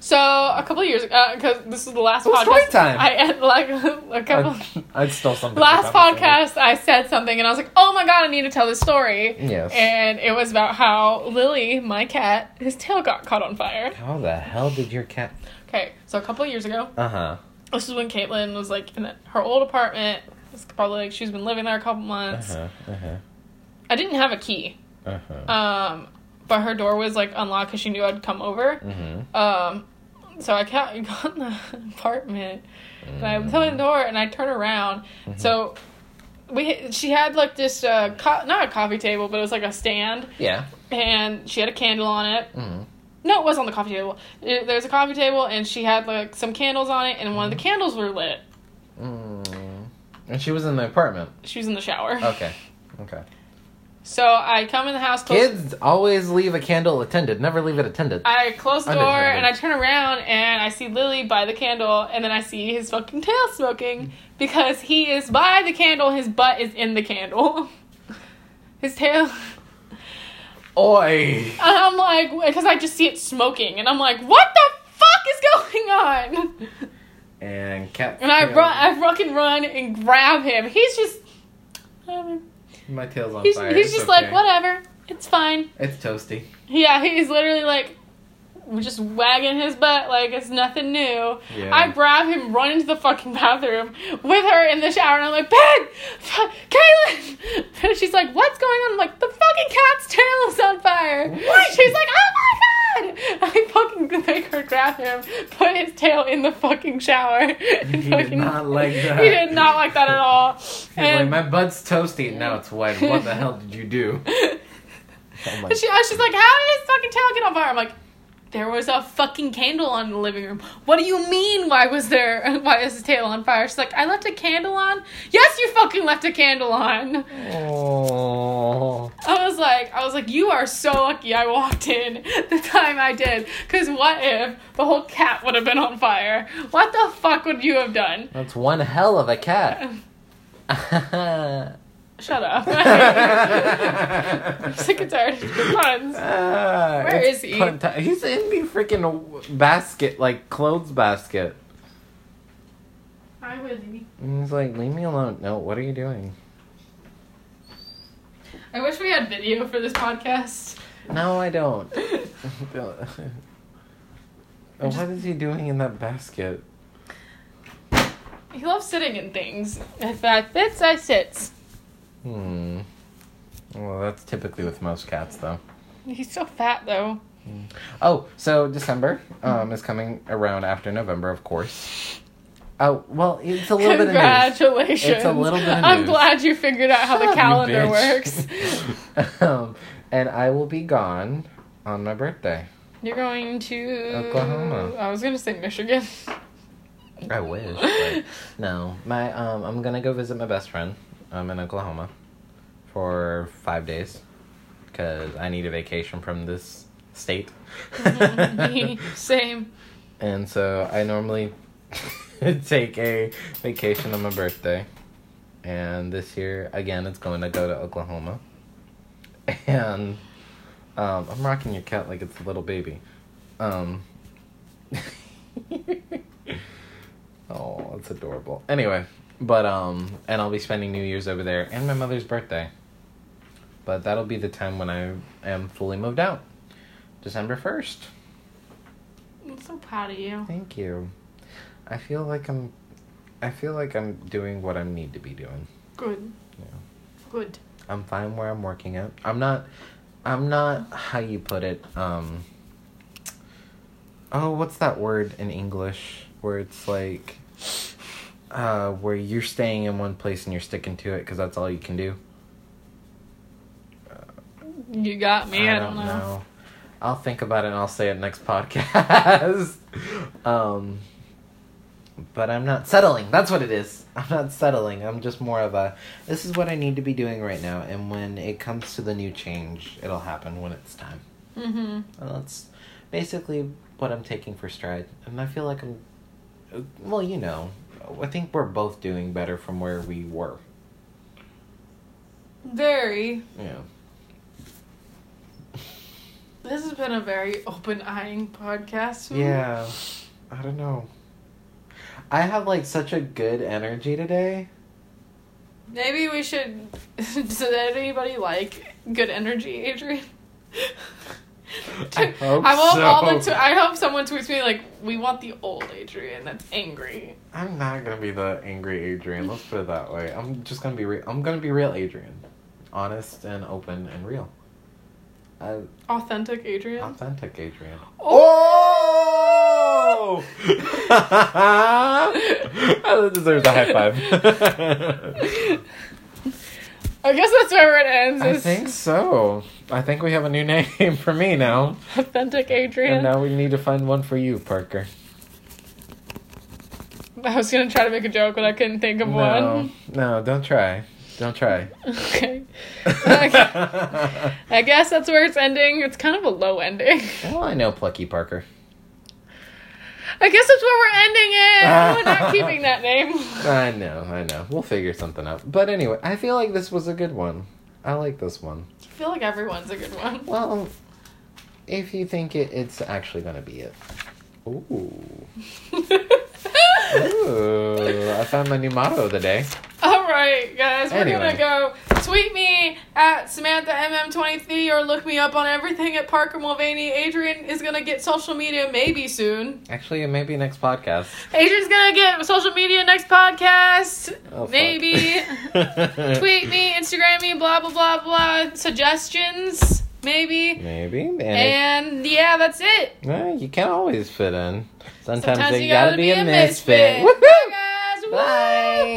So a couple of years, ago, because this is the last Oh, podcast. story time. I like a couple. I'd, I'd still something. last podcast, I said something, and I was like, "Oh my god, I need to tell this story." Yes. And it was about how Lily, my cat, his tail got caught on fire. How the hell did your cat. Okay, so a couple of years ago, Uh huh. this is when Caitlin was like in her old apartment. It's probably like she's been living there a couple Uh months. huh. Uh huh. I didn't have a key, Uh huh. um, but her door was like unlocked because she knew I'd come over. Mm-hmm. Um, so I got in the apartment and I opened the door and I turn around. Mm-hmm. So we she had like this uh co- not a coffee table but it was like a stand Yeah. and she had a candle on it. Mm-hmm. No, it was on the coffee table. It, there was a coffee table and she had like some candles on it and one of the candles were lit. Mm. And she was in the apartment. She was in the shower. Okay. Okay. So I come in the house, close, Kids always leave a candle attended. Never leave it attended. I close the door and I turn around and I see Lily by the candle and then I see his fucking tail smoking because he is by the candle, his butt is in the candle. His tail. Oi! And I'm like, because I just see it smoking and I'm like, what the fuck is going on? And cat. And I run, I fucking run and grab him. He's just, um, My tail's on he's, fire. he's just okay. like, whatever, it's fine. It's toasty. Yeah, he's literally like just wagging his butt like it's nothing new. Yeah. I grab him, run into the fucking bathroom with her in the shower, and I'm like, Ben, f- Kaylin. And she's like, what's going on? I'm like, the fucking cat's tail is on fire. What? She's like, oh my god. I fucking make her grab him, put his tail in the fucking shower. and He did not like that. He did not like that at all. He's like, my butt's toasty and now it's wet. What the hell did you do? Oh And she, uh, she's like, how did his fucking tail get on fire? I'm like, there was a fucking candle on the living room. What do you mean? Why was there? Why is the tail on fire? She's like, I left a candle on. Yes, you fucking left a candle on. Oh. I was like, I was like, you are so lucky I walked in the time I did. Cause what if the whole cat would have been on fire? What the fuck would you have done? That's one hell of a cat. Shut up. I'm sick and tired of your puns. Ah, Where Where is he? He's in the freaking basket, like clothes basket. Hi, Willie. He's like, leave me alone. No, what are you doing? I wish we had video for this podcast. No, I don't. Oh, what is he doing in that basket? He loves sitting in things. If that fits, I sits. Hmm. Well, that's typically with most cats, though. He's so fat though. Oh, so December um, is coming around after November, of course. Oh, well, it's a little bit of. Congratulations. It's a little bit of I'm glad you figured out how Shut the calendar works. um, and I will be gone on my birthday. You're going to Oklahoma. I was gonna say Michigan. I wish, but no. My um, I'm gonna go visit my best friend. Um, in Oklahoma for five days because I need a vacation from this state. Me, Same. And so I normally take a vacation on my birthday. And this year, again, it's going to go to Oklahoma. And um, I'm rocking your cat like it's a little baby. Um, oh, that's adorable. Anyway, but um, and I'll be spending New Year's over there and my mother's birthday. But that'll be the time when I am fully moved out. December 1st. I'm so proud of you. Thank you. I feel like I'm I feel like I'm doing what I need to be doing. Good. Yeah. Good. I'm fine where I'm working at. I'm not I'm not how you put it, um Oh, what's that word in English where it's like uh where you're staying in one place and you're sticking to it cuz that's all you can do? You got me. I, don't, know. I'll think about it and I'll say it next podcast. um, but I'm not settling. That's what it is. I'm not settling. I'm just more of a. This is what I need to be doing right now, and when it comes to the new change, it'll happen when it's time. Mm-hmm. And that's basically what I'm taking for stride, and I feel like I'm. Well, you know, I think we're both doing better from where we were. Very. Yeah. This has been a very open-eyeing podcast. Yeah. I don't know. I have like such a good energy today. Maybe we should. Does anybody like good energy, Adrian? I hope I want all the. Tw- I hope someone tweets me like, "We want the old Adrian that's angry." I'm not gonna be the angry Adrian. Let's put it that way. I'm just gonna be real. I'm gonna be real Adrian, honest and open and real. Uh, Authentic Adrian. authentic Adrian. Oh! Oh! that deserves a high five. I guess that's where it ends. I think so. I think we have a new name for me now, authentic Adrian. and now we need to find one for you, Parker. I was gonna try to make a joke, but I couldn't think of No, one. no, don't try. Don't try. Okay. I guess that's where it's ending. It's kind of a low ending. well, I know Plucky Parker. I guess that's where we're ending it. We're not keeping that name. I know, I know. We'll figure something out. But anyway, I feel like this was a good one. I like this one. I feel like everyone's a good one. Well, if you think it, it's actually gonna be it. Ooh. Ooh. I found my new motto of the day. All right, guys, we're Anyway. gonna go tweet me at Samantha MM23 or look me up on everything at Parker Mulvaney. Adrian is gonna get social media maybe soon. Actually, maybe next podcast. Adrian's gonna get social media next podcast. Oh, maybe. tweet me, Instagram me, blah blah blah blah. Suggestions, maybe. Maybe. And, And yeah, that's it. it, well, you can't always fit in. Sometimes, Sometimes you, gotta, gotta be, a misfit. misfit. Woohoo! Bye, guys. Woo! Bye.